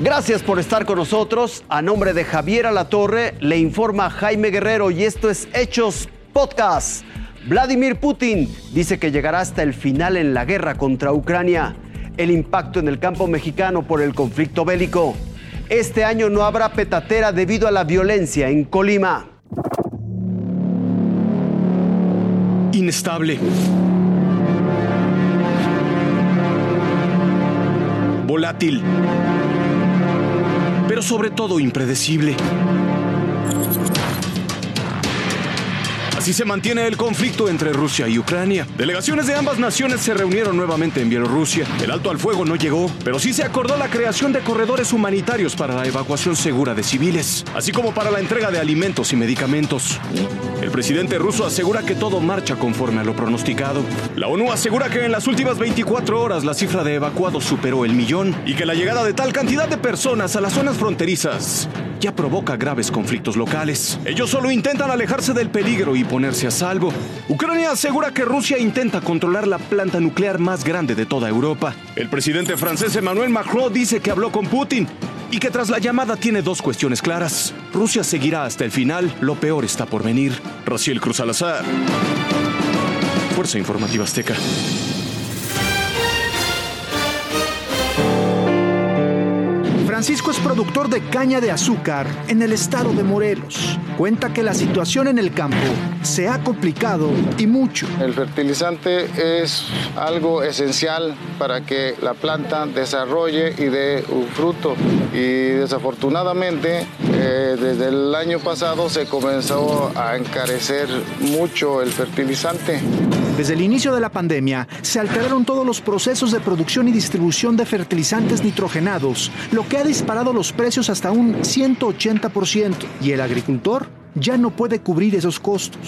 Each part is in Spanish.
Gracias por estar con nosotros. A nombre de Javier Alatorre, le informa Jaime Guerrero y esto es Hechos Podcast. Vladimir Putin dice que llegará hasta el final en la guerra contra Ucrania. El impacto en el campo mexicano por el conflicto bélico. Este año no habrá petatera debido a la violencia en Colima. Inestable. Volátil. Pero sobre todo impredecible. Así se mantiene el conflicto entre Rusia y Ucrania. Delegaciones de ambas naciones se reunieron nuevamente en Bielorrusia. El alto al fuego no llegó, pero sí se acordó la creación de corredores humanitarios para la evacuación segura de civiles, así como para la entrega de alimentos y medicamentos. El presidente ruso asegura que todo marcha conforme a lo pronosticado. La ONU asegura que en las últimas 24 horas la cifra de evacuados superó el millón y que la llegada de tal cantidad de personas a las zonas fronterizas ya provoca graves conflictos locales. Ellos solo intentan alejarse del peligro y ponerse a salvo. Ucrania asegura que Rusia intenta controlar la planta nuclear más grande de toda Europa. El presidente francés Emmanuel Macron dice que habló con Putin y que tras la llamada tiene dos cuestiones claras. Rusia seguirá hasta el final, lo peor está por venir. Raciel Cruz Alazar. Fuerza Informativa Azteca. Francisco es productor de caña de azúcar en el estado de Morelos. Cuenta que la situación en el campo se ha complicado y mucho. El fertilizante es algo esencial para que la planta desarrolle y dé un fruto. Y desafortunadamente, eh, desde el año pasado se comenzó a encarecer mucho el fertilizante. Desde el inicio de la pandemia, se alteraron todos los procesos de producción y distribución de fertilizantes nitrogenados, lo que ha disparado los precios hasta un 180%, y el agricultor ya no puede cubrir esos costos.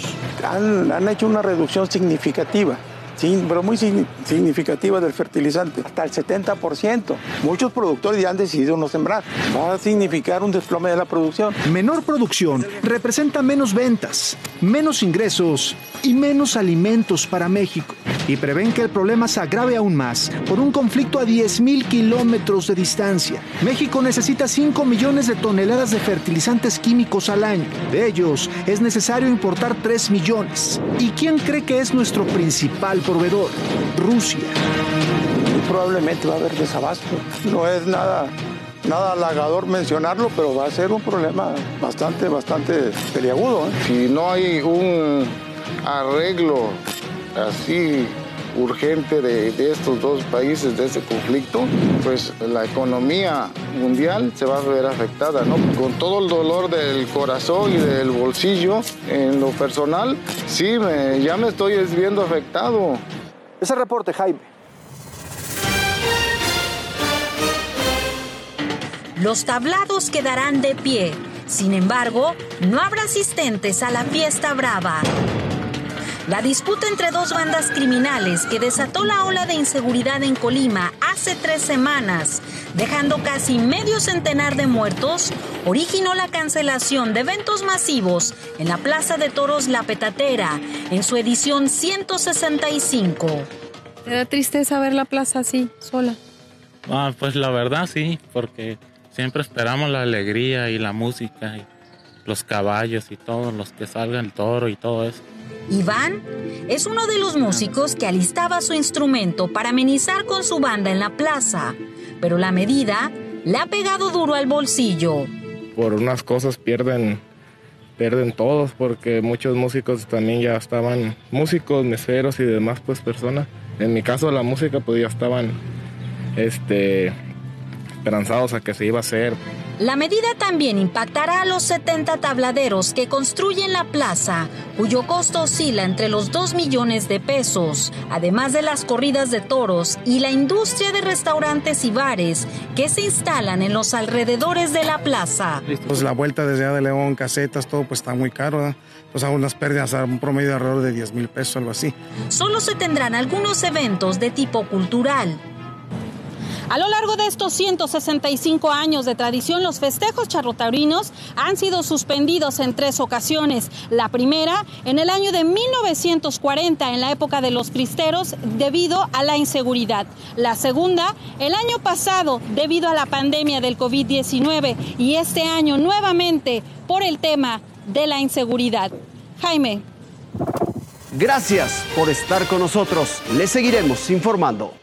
Han, han hecho una reducción significativa sí, pero muy significativa del fertilizante, hasta el 70%. Muchos productores ya han decidido no sembrar. Va a significar un desplome de la producción. Menor producción representa menos ventas, menos ingresos y menos alimentos para México. Y prevén que el problema se agrave aún más por un conflicto a 10.000 kilómetros de distancia. México necesita 5 millones de toneladas de fertilizantes químicos al año. De ellos es necesario importar 3 millones. ¿Y quién cree que es nuestro principal proveedor? Rusia. Probablemente va a haber desabasto. No es nada nada halagador mencionarlo, pero va a ser un problema bastante, bastante peliagudo. ¿eh? Si no hay un arreglo así urgente de, de, estos dos países, de ese conflicto, pues la economía mundial se va a ver afectada, ¿no? Con todo el dolor del corazón y del bolsillo, en lo personal, sí, me, ya me estoy viendo afectado. Ese reporte, Jaime. Los tablados quedarán de pie. Sin embargo, no habrá asistentes a la fiesta brava. La disputa entre dos bandas criminales que desató la ola de inseguridad en Colima hace tres semanas, dejando casi medio centenar de muertos, originó la cancelación de eventos masivos en la Plaza de Toros La Petatera en su edición 165. ¿Te da tristeza ver la plaza así, sola? Ah, pues la verdad sí, porque siempre esperamos la alegría y la música y los caballos y todos los que salgan el toro y todo eso. Iván es uno de los músicos que alistaba su instrumento para amenizar con su banda en la plaza, pero la medida le ha pegado duro al bolsillo. Por unas cosas pierden pierden todos porque muchos músicos también ya estaban músicos, meseros y demás pues personas. En mi caso la música pues ya estaban este esperanzados a que se iba a hacer. La medida también impactará a los 70 tabladeros que construyen la plaza, cuyo costo oscila entre los 2 millones de pesos, además de las corridas de toros y la industria de restaurantes y bares que se instalan en los alrededores de la plaza. Pues la vuelta desde allá de León, casetas, todo pues está muy caro, ¿verdad? pues aún las pérdidas a un promedio de alrededor de 10 mil pesos, algo así. Solo se tendrán algunos eventos de tipo cultural, A lo largo de estos 165 años de tradición, los festejos charrotaurinos han sido suspendidos en tres ocasiones. La primera, en el año de 1940, en la época de los cristeros, debido a la inseguridad. La segunda, el año pasado, debido a la pandemia del COVID-19. Y este año, nuevamente, por el tema de la inseguridad. Jaime. Gracias por estar con nosotros. Le seguiremos informando.